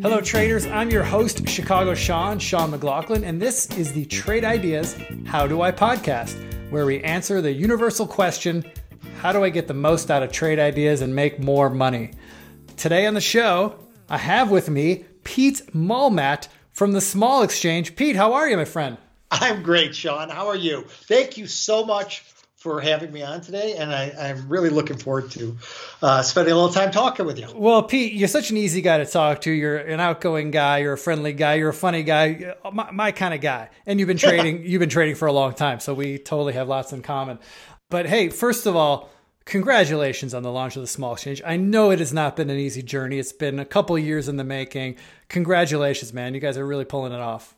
Hello, traders. I'm your host, Chicago Sean, Sean McLaughlin, and this is the Trade Ideas How Do I podcast, where we answer the universal question How do I get the most out of trade ideas and make more money? Today on the show, I have with me Pete Mulmat from the Small Exchange. Pete, how are you, my friend? I'm great, Sean. How are you? Thank you so much for having me on today, and I, am really looking forward to uh, spending a little time talking with you. Well, Pete, you're such an easy guy to talk to. You're an outgoing guy. You're a friendly guy. You're a funny guy. My, my kind of guy. And you've been trading. you've been trading for a long time, so we totally have lots in common. But hey, first of all, congratulations on the launch of the small exchange. I know it has not been an easy journey. It's been a couple years in the making. Congratulations, man. You guys are really pulling it off.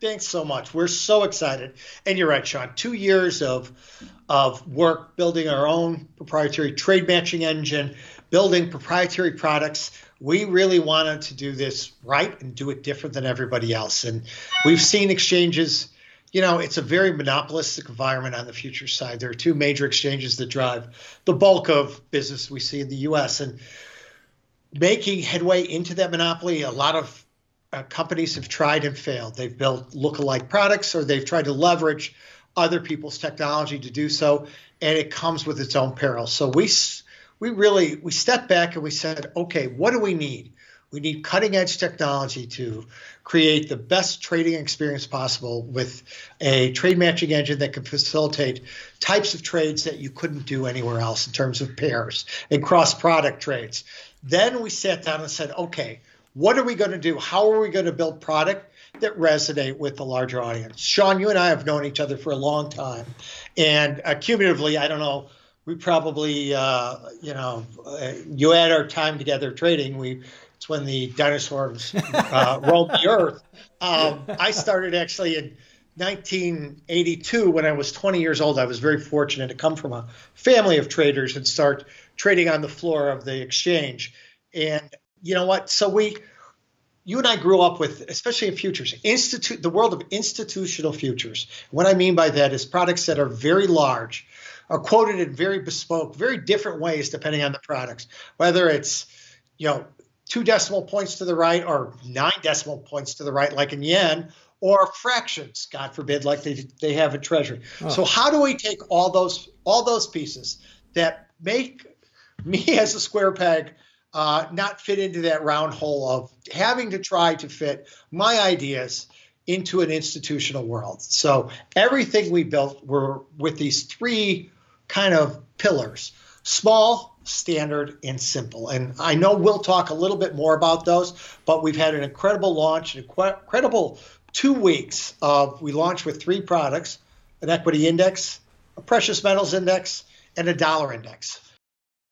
Thanks so much. We're so excited. And you're right, Sean. Two years of of work building our own proprietary trade matching engine, building proprietary products. We really wanted to do this right and do it different than everybody else. And we've seen exchanges, you know, it's a very monopolistic environment on the future side. There are two major exchanges that drive the bulk of business we see in the US. And making headway into that monopoly, a lot of uh, companies have tried and failed. They've built look-alike products or they've tried to leverage other people's technology to do so, and it comes with its own peril. So we we really we stepped back and we said, okay, what do we need? We need cutting edge technology to create the best trading experience possible with a trade matching engine that can facilitate types of trades that you couldn't do anywhere else in terms of pairs and cross product trades. Then we sat down and said, okay, what are we going to do? How are we going to build product that resonate with the larger audience? Sean, you and I have known each other for a long time, and uh, cumulatively, I don't know, we probably, uh, you know, uh, you add our time together trading, we it's when the dinosaurs uh, roamed the earth. Um, I started actually in 1982 when I was 20 years old. I was very fortunate to come from a family of traders and start trading on the floor of the exchange. And you know what? So we, you and I grew up with, especially in futures, institute the world of institutional futures. What I mean by that is products that are very large, are quoted in very bespoke, very different ways depending on the products. Whether it's, you know, two decimal points to the right or nine decimal points to the right, like in yen, or fractions, God forbid, like they they have in Treasury. Oh. So how do we take all those all those pieces that make me as a square peg uh, not fit into that round hole of having to try to fit my ideas into an institutional world. So everything we built were with these three kind of pillars small, standard, and simple. And I know we'll talk a little bit more about those, but we've had an incredible launch, an incredible two weeks of we launched with three products an equity index, a precious metals index, and a dollar index.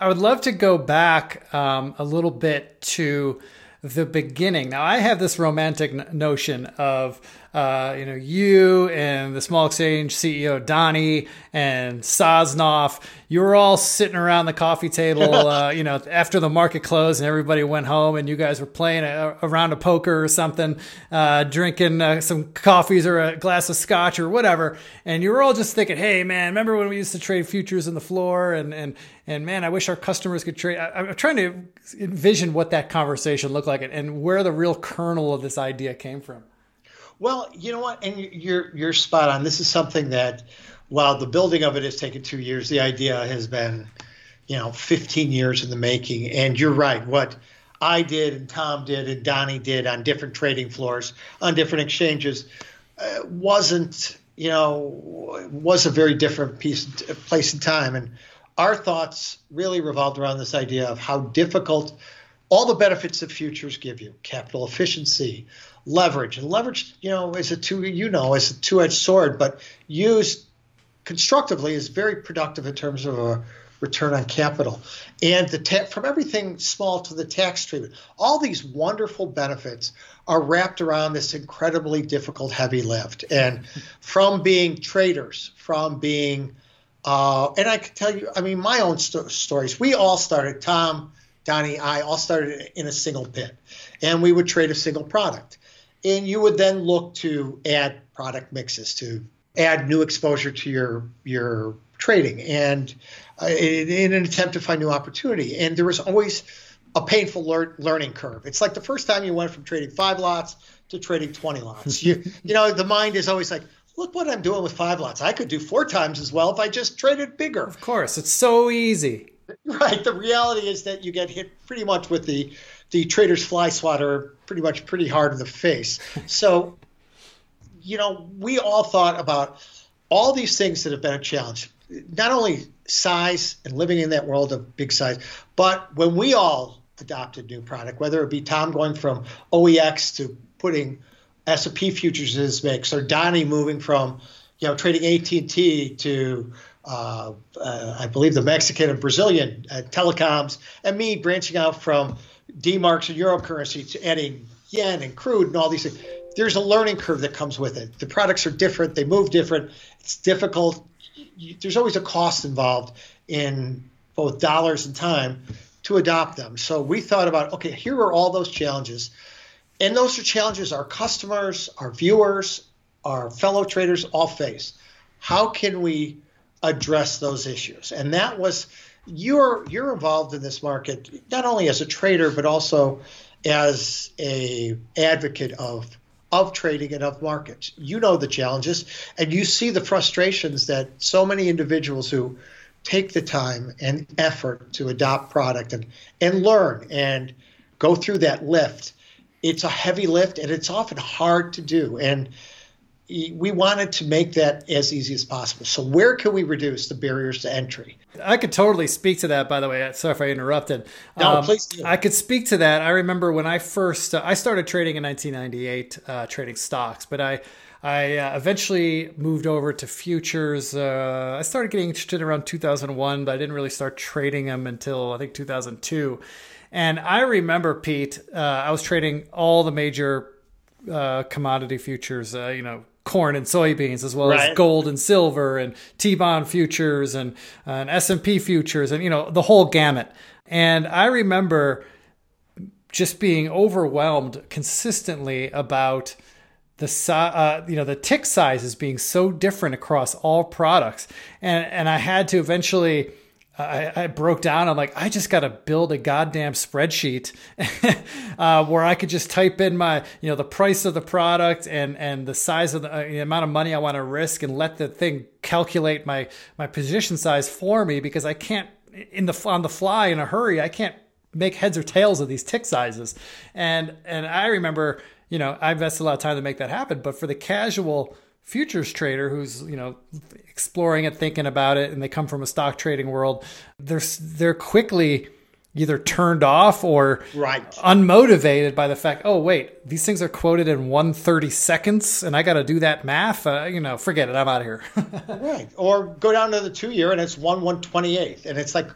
I would love to go back um, a little bit to the beginning. Now, I have this romantic notion of uh, you know, you and the small exchange CEO Donnie and Sosnoff, you were all sitting around the coffee table, uh, you know, after the market closed and everybody went home, and you guys were playing a, a round of poker or something, uh, drinking uh, some coffees or a glass of scotch or whatever, and you were all just thinking, "Hey, man, remember when we used to trade futures in the floor?" And and and man, I wish our customers could trade. I, am trying to envision what that conversation looked like and, and where the real kernel of this idea came from. Well, you know what, and you're you're spot on. This is something that, while the building of it has taken two years, the idea has been, you know, 15 years in the making. And you're right. What I did and Tom did and Donnie did on different trading floors on different exchanges uh, wasn't, you know, was a very different piece, place and time. And our thoughts really revolved around this idea of how difficult all the benefits that futures give you capital efficiency leverage. And leverage you know is a two you know is a two-edged sword but used constructively is very productive in terms of a return on capital. And the ta- from everything small to the tax treatment all these wonderful benefits are wrapped around this incredibly difficult heavy lift. And from being traders from being uh, and i can tell you i mean my own st- stories. We all started tom donnie i all started in a single pit and we would trade a single product and you would then look to add product mixes to add new exposure to your your trading and uh, in, in, an attempt to find new opportunity and there was always a painful lear- learning curve. It's like the first time you went from trading five lots to trading 20 lots. you, you know, the mind is always like, look what I'm doing with five lots. I could do four times as well if I just traded bigger. Of course, it's so easy. Right. The reality is that you get hit pretty much with the the trader's fly swatter pretty much pretty hard in the face. So, you know, we all thought about all these things that have been a challenge. Not only size and living in that world of big size, but when we all adopted new product, whether it be Tom going from OEX to putting S&P futures in his mix, or Donnie moving from you know trading AT&T to uh, uh, I believe the Mexican and Brazilian uh, telecoms, and me branching out from D-marks and euro currency to adding yen and crude and all these things. There's a learning curve that comes with it. The products are different, they move different. It's difficult. There's always a cost involved in both dollars and time to adopt them. So we thought about okay, here are all those challenges. And those are challenges our customers, our viewers, our fellow traders all face. How can we address those issues? And that was you're you're involved in this market not only as a trader but also as a advocate of of trading and of markets. You know the challenges and you see the frustrations that so many individuals who take the time and effort to adopt product and and learn and go through that lift it's a heavy lift and it's often hard to do. And we wanted to make that as easy as possible. So, where can we reduce the barriers to entry? I could totally speak to that. By the way, sorry if I interrupted. No, um, please. Do. I could speak to that. I remember when I first uh, I started trading in 1998, uh, trading stocks, but I I uh, eventually moved over to futures. Uh, I started getting interested around 2001, but I didn't really start trading them until I think 2002. And I remember, Pete, uh, I was trading all the major uh, commodity futures, uh, you know, corn and soybeans, as well right. as gold and silver and T-bond futures and, and S&P futures and, you know, the whole gamut. And I remember just being overwhelmed consistently about the uh, you know the tick sizes being so different across all products and and I had to eventually I, I, broke down. I'm like, I just got to build a goddamn spreadsheet uh, where I could just type in my, you know, the price of the product and and the size of the, uh, the amount of money I want to risk, and let the thing calculate my my position size for me because I can't in the on the fly in a hurry. I can't make heads or tails of these tick sizes. And and I remember, you know, I invested a lot of time to make that happen. But for the casual futures trader who's you know exploring it thinking about it and they come from a stock trading world they're they're quickly either turned off or right. unmotivated by the fact oh wait these things are quoted in 130 seconds and i got to do that math? Uh, you know forget it i'm out of here. Right. Or go down to the two year and it's 1 128th and it's like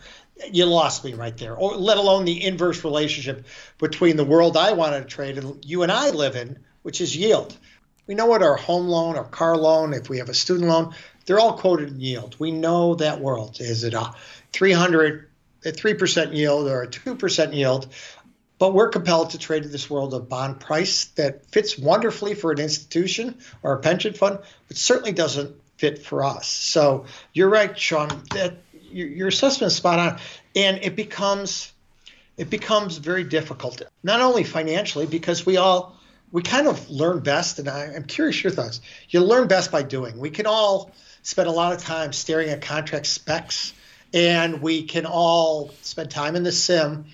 you lost me right there. Or let alone the inverse relationship between the world i want to trade and you and i live in which is yield we know what our home loan, our car loan, if we have a student loan, they're all quoted in yield. We know that world. Is it a 300, a 3% yield or a 2% yield? But we're compelled to trade in this world of bond price that fits wonderfully for an institution or a pension fund, but certainly doesn't fit for us. So you're right, Sean. That your assessment is spot on, and it becomes it becomes very difficult, not only financially because we all we kind of learn best, and I, am curious your thoughts. You learn best by doing. We can all spend a lot of time staring at contract specs, and we can all spend time in the sim,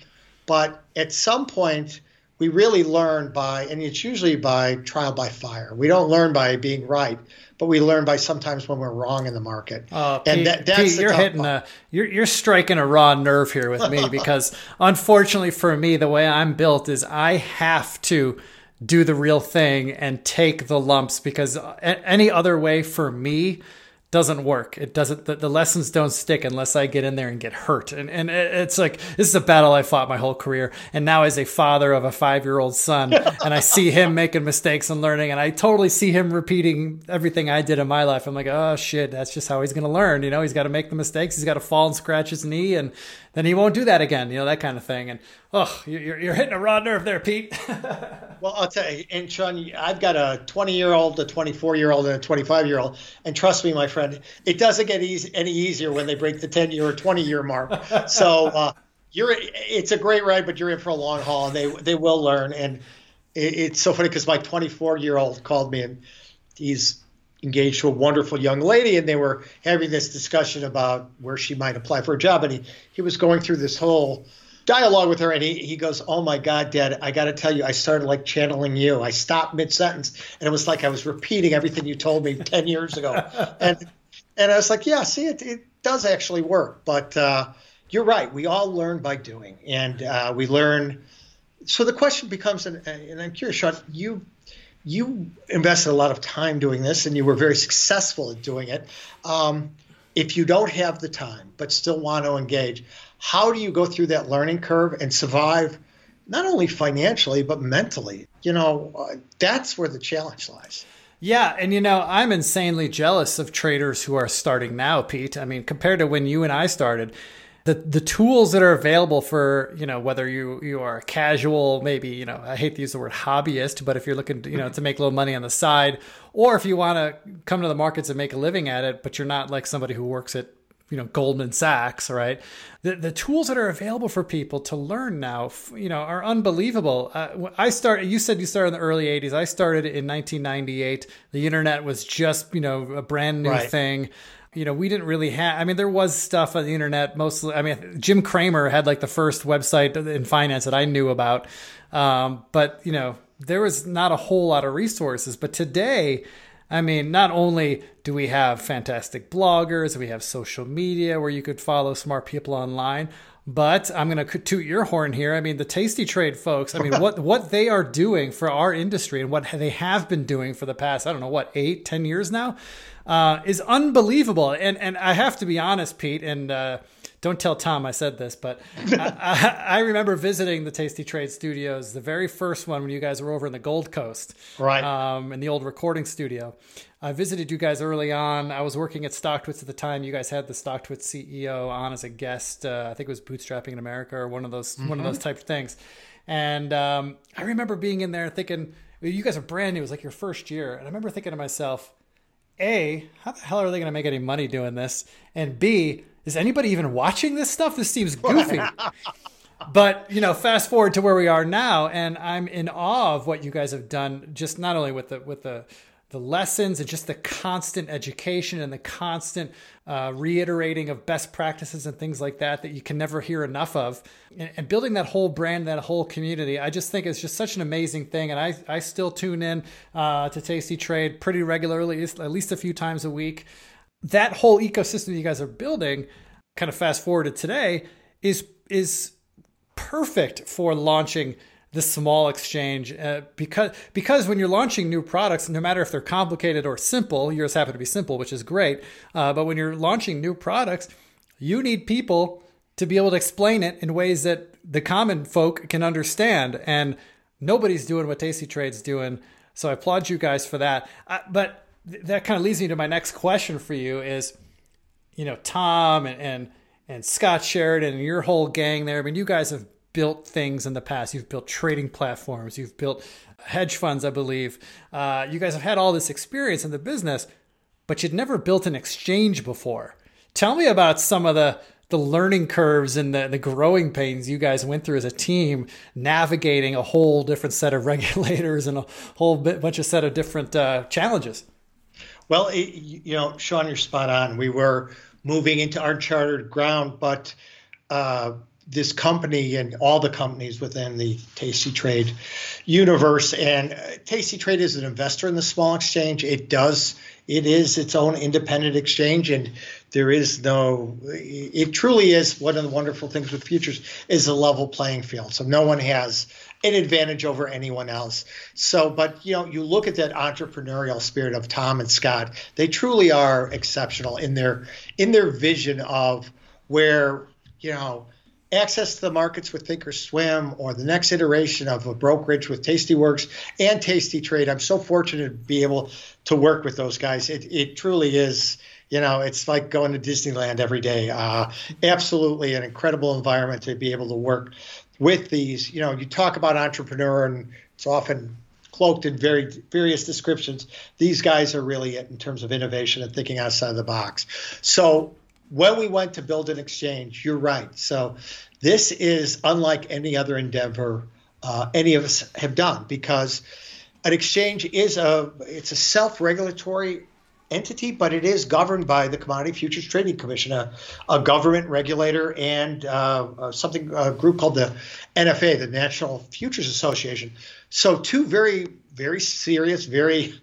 but at some point, we really learn by, and it's usually by trial by fire. We don't learn by being right, but we learn by sometimes when we're wrong in the market. Uh, and Pete, that, that's Pete, you're hitting part. a, you're you're striking a raw nerve here with me because unfortunately for me, the way I'm built is I have to do the real thing and take the lumps because any other way for me doesn't work. It doesn't. The, the, lessons don't stick unless I get in there and get hurt. And and it's like this is a battle I fought my whole career. And now as a father of a five year old son, and I see him making mistakes and learning, and I totally see him repeating everything I did in my life. I'm like, oh shit, that's just how he's gonna learn. You know, he's got to make the mistakes. He's got to fall and scratch his knee, and then he won't do that again. You know, that kind of thing. And oh, you're you're hitting a raw nerve there, Pete. well, I'll tell you, and Sean, I've got a 20 year old, a 24 year old, and a 25 year old, and trust me, my friend, it doesn't get easy, any easier when they break the 10 year or 20 year mark. So. Uh, you're it's a great ride, but you're in for a long haul, and they they will learn. And it, it's so funny because my 24 year old called me, and he's engaged to a wonderful young lady, and they were having this discussion about where she might apply for a job, and he he was going through this whole dialogue with her and he, he goes oh my god dad i got to tell you i started like channeling you. I stopped mid-sentence and it was like i was repeating everything you told me 10 years ago. And and i was like yeah see it, it does actually work but uh, you're right. We all learn by doing and uh, we learn. So the question becomes and, and i'm curious sean you you invested a lot of time doing this and you were very successful at doing it. Um, if you don't have the time but still want to engage how do you go through that learning curve and survive not only financially but mentally you know uh, that's where the challenge lies yeah, and you know, I'm insanely jealous of traders who are starting now, Pete. I mean, compared to when you and I started, the the tools that are available for, you know, whether you you are a casual, maybe, you know, I hate to use the word hobbyist, but if you're looking, to, you know, to make a little money on the side, or if you want to come to the markets and make a living at it, but you're not like somebody who works at you know Goldman Sachs, right? The the tools that are available for people to learn now, you know, are unbelievable. Uh, I started. You said you started in the early '80s. I started in 1998. The internet was just you know a brand new right. thing. You know, we didn't really have. I mean, there was stuff on the internet. Mostly, I mean, Jim Cramer had like the first website in finance that I knew about. Um, but you know, there was not a whole lot of resources. But today I mean, not only do we have fantastic bloggers, we have social media where you could follow smart people online, but I'm going to toot your horn here. I mean, the Tasty Trade folks, I mean, what, what they are doing for our industry and what they have been doing for the past, I don't know, what, eight, ten years now, uh, is unbelievable. And, and I have to be honest, Pete, and, uh, don't tell Tom I said this, but I, I, I, remember visiting the Tasty Trade Studios, the very first one when you guys were over in the Gold Coast, right? Um, in the old recording studio. I visited you guys early on. I was working at Stocktwits at the time. You guys had the Stocktwits CEO on as a guest. Uh, I think it was Bootstrapping in America or one of those mm-hmm. one of those mm-hmm. type of things. And um, I remember being in there thinking, you guys are brand new. It was like your first year, and I remember thinking to myself, a, how the hell are they going to make any money doing this? And B, is anybody even watching this stuff? This seems goofy. but you know, fast forward to where we are now, and I'm in awe of what you guys have done. Just not only with the with the the lessons and just the constant education and the constant uh, reiterating of best practices and things like that that you can never hear enough of and, and, building that whole brand that whole community i just think it's just such an amazing thing and i, I still tune in uh, to tasty trade pretty regularly at least a few times a week that whole ecosystem you guys are building, kind of fast forward to today, is is perfect for launching the small exchange uh, because because when you're launching new products, no matter if they're complicated or simple, yours happen to be simple, which is great. Uh, but when you're launching new products, you need people to be able to explain it in ways that the common folk can understand, and nobody's doing what Tasty Trade's doing. So I applaud you guys for that. Uh, but that kind of leads me to my next question for you is, you know, Tom and, and, and Scott Sheridan and your whole gang there. I mean, you guys have built things in the past. You've built trading platforms. You've built hedge funds, I believe. Uh, you guys have had all this experience in the business, but you'd never built an exchange before. Tell me about some of the the learning curves and the, the growing pains you guys went through as a team, navigating a whole different set of regulators and a whole bit, bunch of set of different uh, challenges. Well, it, you know, Sean, you're spot on. We were moving into uncharted ground, but uh, this company and all the companies within the Tasty Trade universe, and uh, Tasty Trade is an investor in the small exchange. It does, it is its own independent exchange, and there is no. It truly is one of the wonderful things with futures is a level playing field. So no one has an advantage over anyone else. So, but you know, you look at that entrepreneurial spirit of Tom and Scott. They truly are exceptional in their in their vision of where you know access to the markets with thinkorswim or the next iteration of a brokerage with tastyworks and tasty trade i'm so fortunate to be able to work with those guys it, it truly is you know it's like going to disneyland every day uh, absolutely an incredible environment to be able to work with these, you know, you talk about entrepreneur and it's often cloaked in very various descriptions. These guys are really it in terms of innovation and thinking outside the box. So when we went to build an exchange, you're right. So this is unlike any other endeavor uh, any of us have done because an exchange is a it's a self-regulatory entity, but it is governed by the Commodity Futures Trading Commission, a, a government regulator, and uh, uh something a group called the NFA, the National Futures Association. So two very very serious, very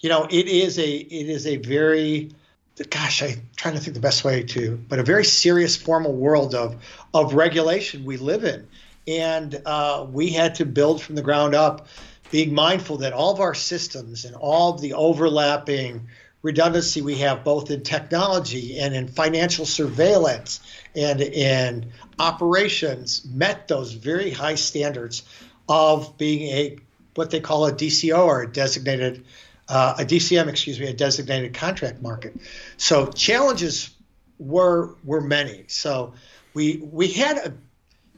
you know it is a it is a very gosh, I'm trying to think the best way to, but a very serious formal world of of regulation we live in, and uh, we had to build from the ground up, being mindful that all of our systems and all of the overlapping redundancy we have both in technology and in financial surveillance and in operations met those very high standards of being a what they call a DCO or a designated uh, a DCM, excuse me, a designated contract market. So challenges were were many. So we we had a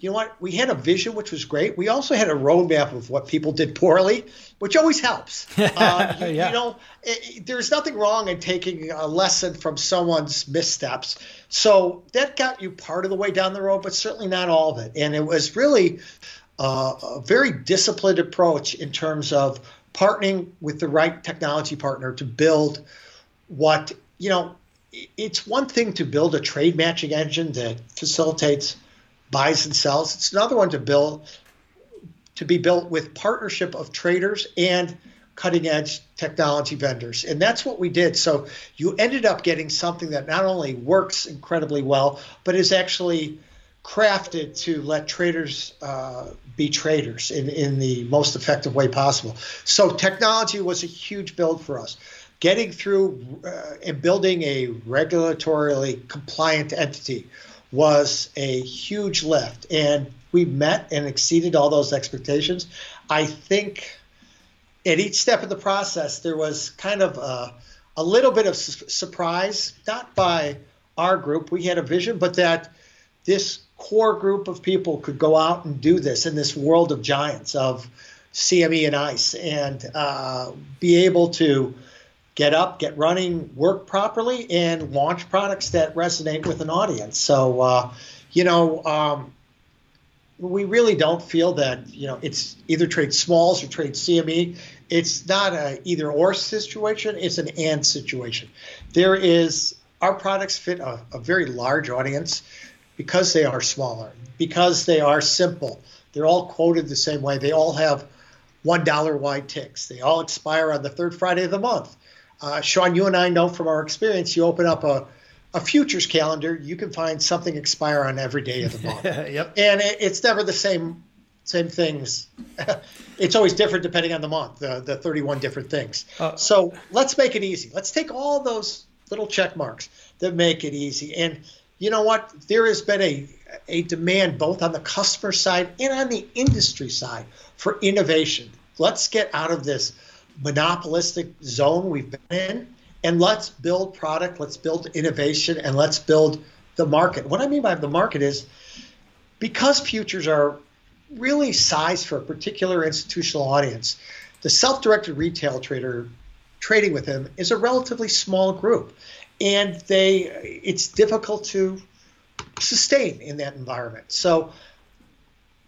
you know what we had a vision which was great. We also had a roadmap of what people did poorly, which always helps. Uh, you, yeah. you, know, it, there's nothing wrong in taking a lesson from someone's missteps. So that got you part of the way down the road, but certainly not all of it. And it was really uh, a very disciplined approach in terms of partnering with the right technology partner to build what, you know, it's one thing to build a trade matching engine that facilitates buys and sells. It's another one to build to be built with partnership of traders and cutting edge technology vendors. And that's what we did. So you ended up getting something that not only works incredibly well, but is actually crafted to let traders uh, be traders in, in the most effective way possible. So technology was a huge build for us. Getting through uh, and building a regulatorily compliant entity was a huge lift, and we met and exceeded all those expectations. I think at each step of the process, there was kind of a, a little bit of su- surprise, not by our group, we had a vision, but that this core group of people could go out and do this in this world of giants of CME and ICE and uh, be able to get up, get running, work properly, and launch products that resonate with an audience. So, uh, you know, um, we really don't feel that you know it's either trade smalls or trade CME. It's not a either or situation. It's an and situation. There is our products fit a, a very large audience because they are smaller, because they are simple. They're all quoted the same way. They all have one dollar wide ticks. They all expire on the third Friday of the month. Uh, Sean, you and I know from our experience, you open up a, a futures calendar, you can find something expire on every day of the month. yep. And it, it's never the same same things. it's always different depending on the month, the, the 31 different things. Uh, so let's make it easy. Let's take all those little check marks that make it easy. And you know what? There has been a, a demand both on the customer side and on the industry side for innovation. Let's get out of this monopolistic zone we've been in and let's build product, let's build innovation, and let's build the market. What I mean by the market is because futures are really sized for a particular institutional audience, the self directed retail trader trading with them is a relatively small group and they it's difficult to sustain in that environment. So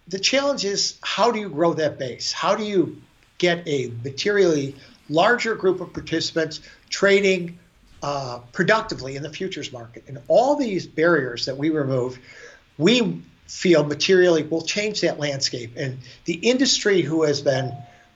the challenge is how do you grow that base? How do you get a materially larger group of participants trading uh, productively in the futures market? And all these barriers that we remove, we feel materially will change that landscape. And the industry who has been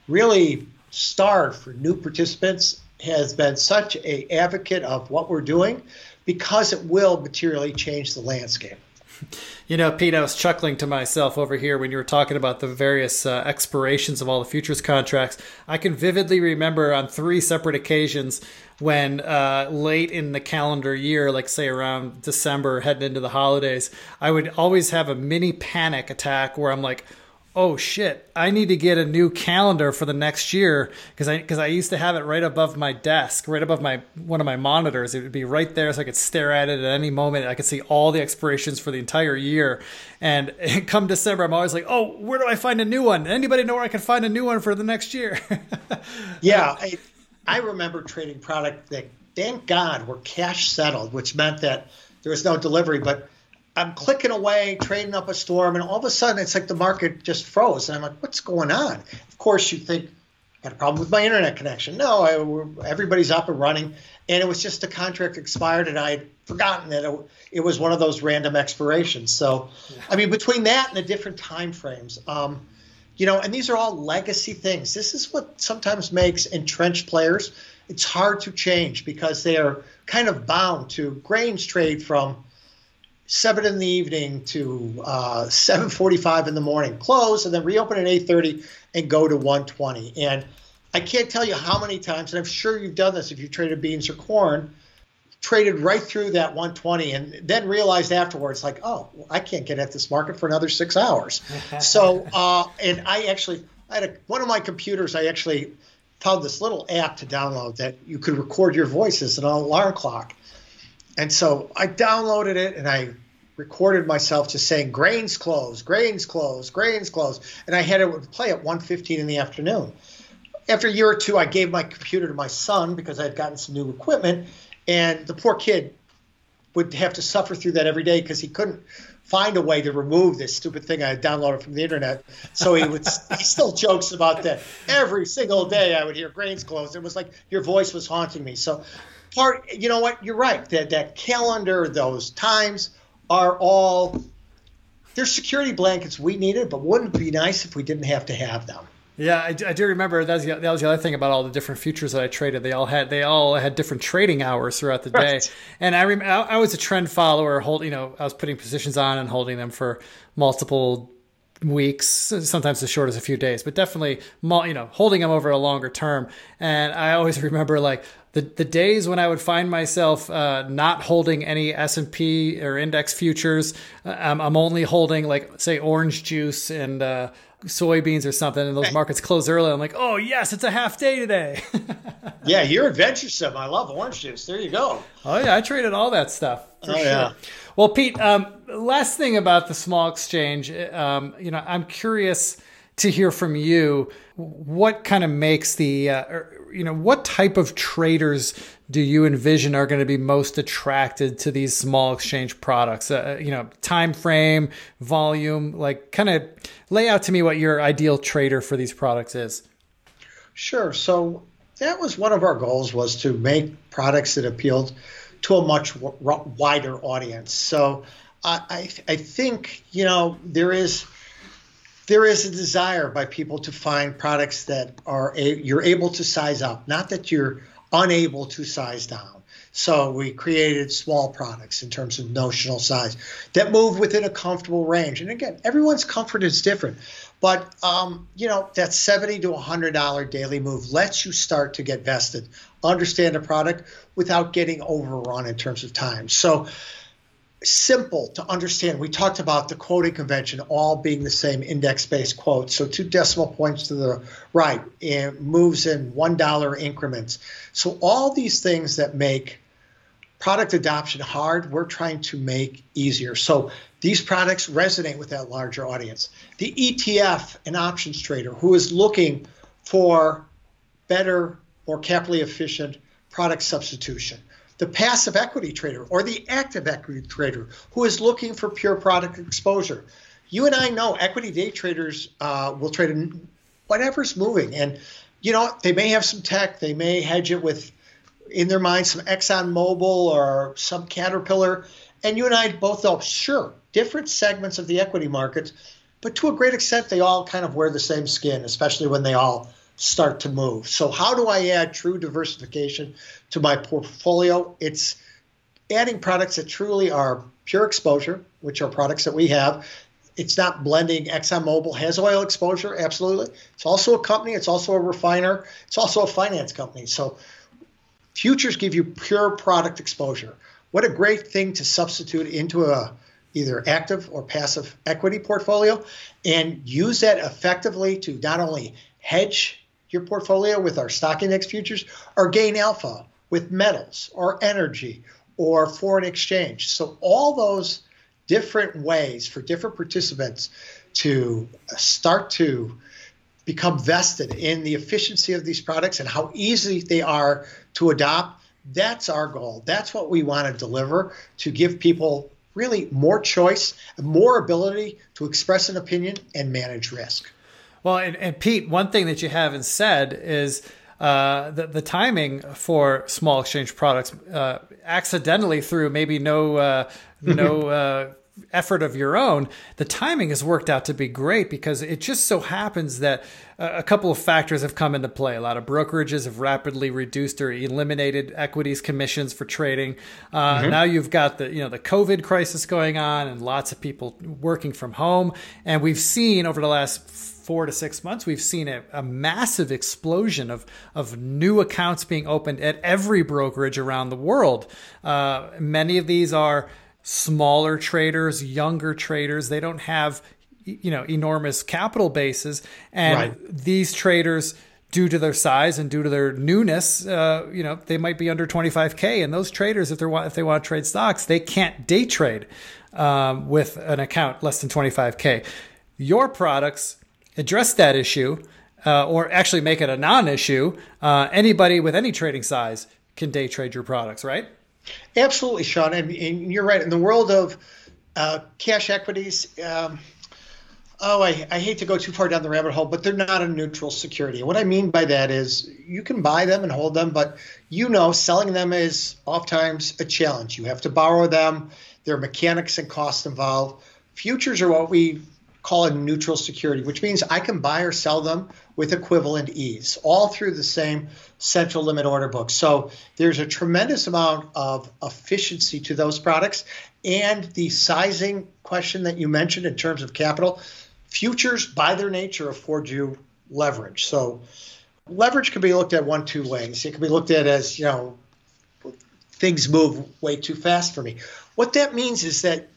really starved for new participants has been such a advocate of what we're doing because it will materially change the landscape. You know, Pete, I was chuckling to myself over here when you were talking about the various uh, expirations of all the futures contracts. I can vividly remember on three separate occasions when uh, late in the calendar year, like say around December, heading into the holidays, I would always have a mini panic attack where I'm like, oh shit, I need to get a new calendar for the next year because I because I used to have it right above my desk, right above my one of my monitors. It would be right there so I could stare at it at any moment. I could see all the expirations for the entire year. And come December, I'm always like, oh, where do I find a new one? Anybody know where I can find a new one for the next year? yeah, I, I remember trading product that thank God were cash settled, which meant that there was no delivery, but I'm clicking away, trading up a storm, and all of a sudden it's like the market just froze. And I'm like, what's going on? Of course, you think, I got a problem with my internet connection. No, I, everybody's up and running. And it was just the contract expired, and I had forgotten that it, it was one of those random expirations. So, yeah. I mean, between that and the different time frames, um, you know, and these are all legacy things. This is what sometimes makes entrenched players. It's hard to change because they are kind of bound to grains trade from seven in the evening to uh, 7:45 in the morning, close, and then reopen at 8:30 and go to 120. And I can't tell you how many times, and I'm sure you've done this if you've traded beans or corn, traded right through that 120, and then realized afterwards, like, oh, I can't get at this market for another six hours. so, uh, and I actually, I had a, one of my computers, I actually found this little app to download that you could record your voice as an alarm clock and so I downloaded it and I recorded myself just saying grains close, grains close, grains close, and I had it play at 1:15 in the afternoon. After a year or two, I gave my computer to my son because I had gotten some new equipment, and the poor kid would have to suffer through that every day because he couldn't find a way to remove this stupid thing I had downloaded from the internet. So he would he still jokes about that. Every single day I would hear grains close. It was like your voice was haunting me. So part, you know what? You're right. That that calendar, those times are all they're security blankets we needed, but wouldn't it be nice if we didn't have to have them? Yeah, I, I do remember that was, the, that was the other thing about all the different futures that I traded. They all had they all had different trading hours throughout the day, right. and I, rem- I I was a trend follower. Hold you know I was putting positions on and holding them for multiple weeks, sometimes as short as a few days, but definitely, you know, holding them over a longer term. And I always remember like the, the days when I would find myself uh, not holding any S and P or index futures. Uh, I'm, I'm, only holding like say orange juice and uh, soybeans or something, and those markets close early. I'm like, oh yes, it's a half day today. yeah, you're adventuresome. I love orange juice. There you go. Oh yeah, I traded all that stuff. oh sure. yeah. Well, Pete, um, last thing about the small exchange, um, you know, I'm curious to hear from you what kind of makes the uh, or, you know what type of traders do you envision are going to be most attracted to these small exchange products? Uh, you know time frame volume like kind of lay out to me what your ideal trader for these products is. Sure. So that was one of our goals was to make products that appealed to a much w- wider audience. So I, I, I think you know there is there is a desire by people to find products that are a, you're able to size up, not that you're unable to size down. So we created small products in terms of notional size that move within a comfortable range. And again, everyone's comfort is different, but um, you know that seventy to hundred dollar daily move lets you start to get vested, understand a product without getting overrun in terms of time. So simple to understand. We talked about the quoting convention all being the same index based quote. So two decimal points to the right and moves in $1 increments. So all these things that make product adoption hard, we're trying to make easier. So these products resonate with that larger audience. The ETF, an options trader who is looking for better, more capitally efficient product substitution the passive equity trader or the active equity trader who is looking for pure product exposure. You and I know equity day traders uh, will trade in whatever's moving, and you know they may have some tech, they may hedge it with, in their mind, some Exxon Mobil or some Caterpillar, and you and I both know, sure, different segments of the equity markets, but to a great extent, they all kind of wear the same skin, especially when they all start to move. So, how do I add true diversification to my portfolio? It's adding products that truly are pure exposure, which are products that we have. It's not blending. ExxonMobil has oil exposure, absolutely. It's also a company, it's also a refiner, it's also a finance company. So, futures give you pure product exposure. What a great thing to substitute into a either active or passive equity portfolio and use that effectively to not only hedge your portfolio with our stock index futures or gain alpha with metals or energy or foreign exchange. So, all those different ways for different participants to start to become vested in the efficiency of these products and how easy they are to adopt That's our goal. That's what we want to deliver to give people really more choice, more ability to express an opinion and manage risk. Well, and, and Pete, one thing that you haven't said is uh, the, the timing for small exchange products uh, accidentally through maybe no uh, no uh, effort of your own, the timing has worked out to be great because it just so happens that a couple of factors have come into play. A lot of brokerages have rapidly reduced or eliminated equities commissions for trading. Uh, mm-hmm. Now you've got the you know the COVID crisis going on and lots of people working from home, and we've seen over the last four to six months, we've seen a, a, massive explosion of, of new accounts being opened at every brokerage around the world. Uh, many of these are smaller traders, younger traders. They don't have you know enormous capital bases, and right. these traders due to their size and due to their newness, uh, you know, they might be under 25k. And those traders, if they want, if they want to trade stocks, they can't day trade um, with an account less than 25k. Your products address that issue, uh, or actually make it a non-issue. Uh, anybody with any trading size can day trade your products, right? Absolutely, Sean, and, and you're right. In the world of uh, cash equities, um, oh, I, I, hate to go too far down the rabbit hole, but they're not a neutral security. What I mean by that is you can buy them and hold them, but you know selling them is oftentimes a challenge. You have to borrow them. There are mechanics and costs involved. Futures are what we call a neutral security, which means I can buy or sell them with equivalent ease, all through the same central limit order book. So there's a tremendous amount of efficiency to those products. And the sizing question that you mentioned in terms of capital, futures by their nature afford you leverage. So leverage can be looked at one, two ways. It can be looked at as, you know, things move way too fast for me. What that means is that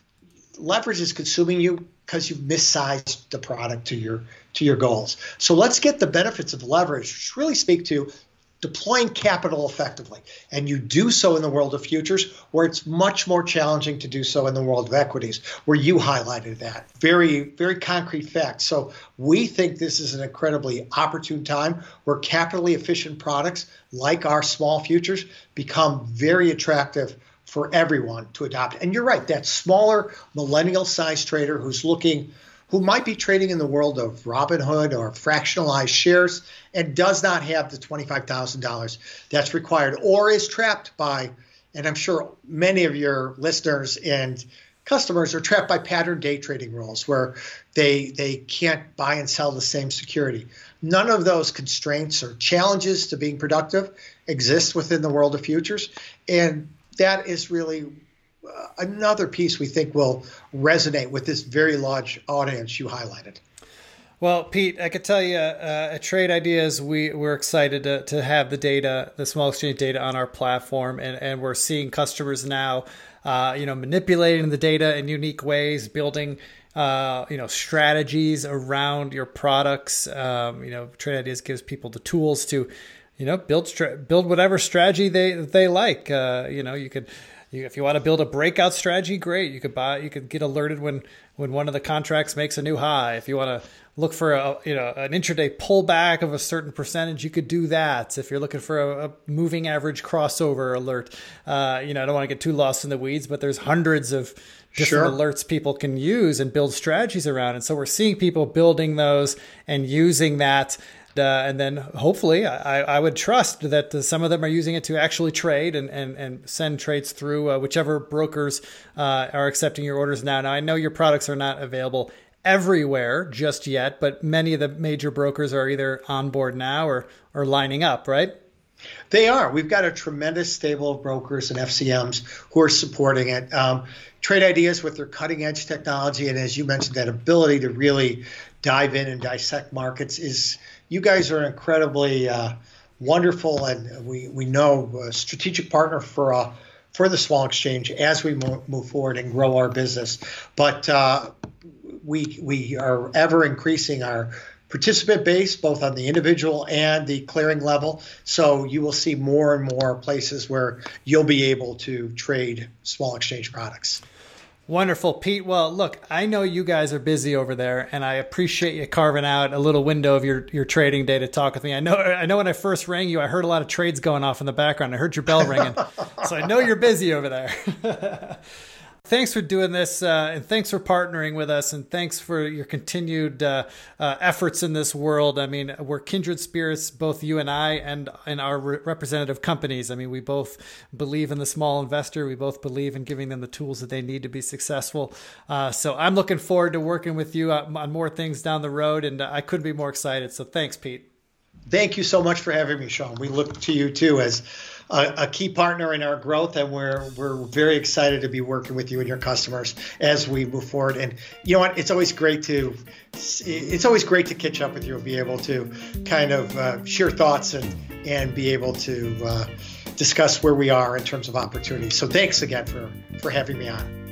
leverage is consuming you because you've missized the product to your to your goals. So let's get the benefits of leverage, which really speak to deploying capital effectively. And you do so in the world of futures, where it's much more challenging to do so in the world of equities, where you highlighted that. Very, very concrete fact. So we think this is an incredibly opportune time where capitally efficient products like our small futures become very attractive for everyone to adopt. And you're right, that smaller millennial size trader who's looking, who might be trading in the world of Robinhood or fractionalized shares and does not have the $25,000 that's required or is trapped by, and I'm sure many of your listeners and customers are trapped by pattern day trading rules where they they can't buy and sell the same security. None of those constraints or challenges to being productive exist within the world of futures. And that is really uh, another piece we think will resonate with this very large audience you highlighted. Well, Pete, I could tell you uh, at Trade Ideas, we, we're excited to, to have the data, the small exchange data on our platform, and, and we're seeing customers now, uh, you know, manipulating the data in unique ways, building, uh, you know, strategies around your products. Um, you know, Trade Ideas gives people the tools to you know, build build whatever strategy they they like. Uh, you know, you could you, if you want to build a breakout strategy, great. You could buy you could get alerted when when one of the contracts makes a new high. If you want to look for a you know an intraday pullback of a certain percentage, you could do that. If you're looking for a, a moving average crossover alert, uh, you know, I don't want to get too lost in the weeds, but there's hundreds of different sure. alerts people can use and build strategies around. And so we're seeing people building those and using that uh, and then hopefully, I, I would trust that some of them are using it to actually trade and, and, and send trades through uh, whichever brokers uh, are accepting your orders now. Now, I know your products are not available everywhere just yet, but many of the major brokers are either on board now or, or lining up, right? They are. We've got a tremendous stable of brokers and FCMs who are supporting it. Um, trade ideas with their cutting edge technology, and as you mentioned, that ability to really dive in and dissect markets is you guys are an incredibly uh, wonderful, and we we know a strategic partner for uh, for the small exchange as we move forward and grow our business. But uh, we we are ever increasing our participant base, both on the individual and the clearing level. So you will see more and more places where you'll be able to trade small exchange products. Wonderful, Pete. Well, look, I know you guys are busy over there, and I appreciate you carving out a little window of your, your trading day to talk with me. I know I know when I first rang you, I heard a lot of trades going off in the background. I heard your bell ringing, so I know you're busy over there. thanks for doing this uh, and thanks for partnering with us and thanks for your continued uh, uh, efforts in this world. I mean we're kindred spirits both you and i and and our re- representative companies. I mean we both believe in the small investor. We both believe in giving them the tools that they need to be successful. Uh, so i'm looking forward to working with you uh, on more things down the road and i couldn't be more excited. So thanks pete. Thank you so much for having me sean. We look to you too as a, a, key partner in our growth, and we're we're very excited to be working with you and your customers as we move forward. And you know what? It's always great to it's always great to catch up with you and be able to kind of uh, share thoughts and and be able to uh, discuss where we are in terms of opportunities. So thanks again for for having me on.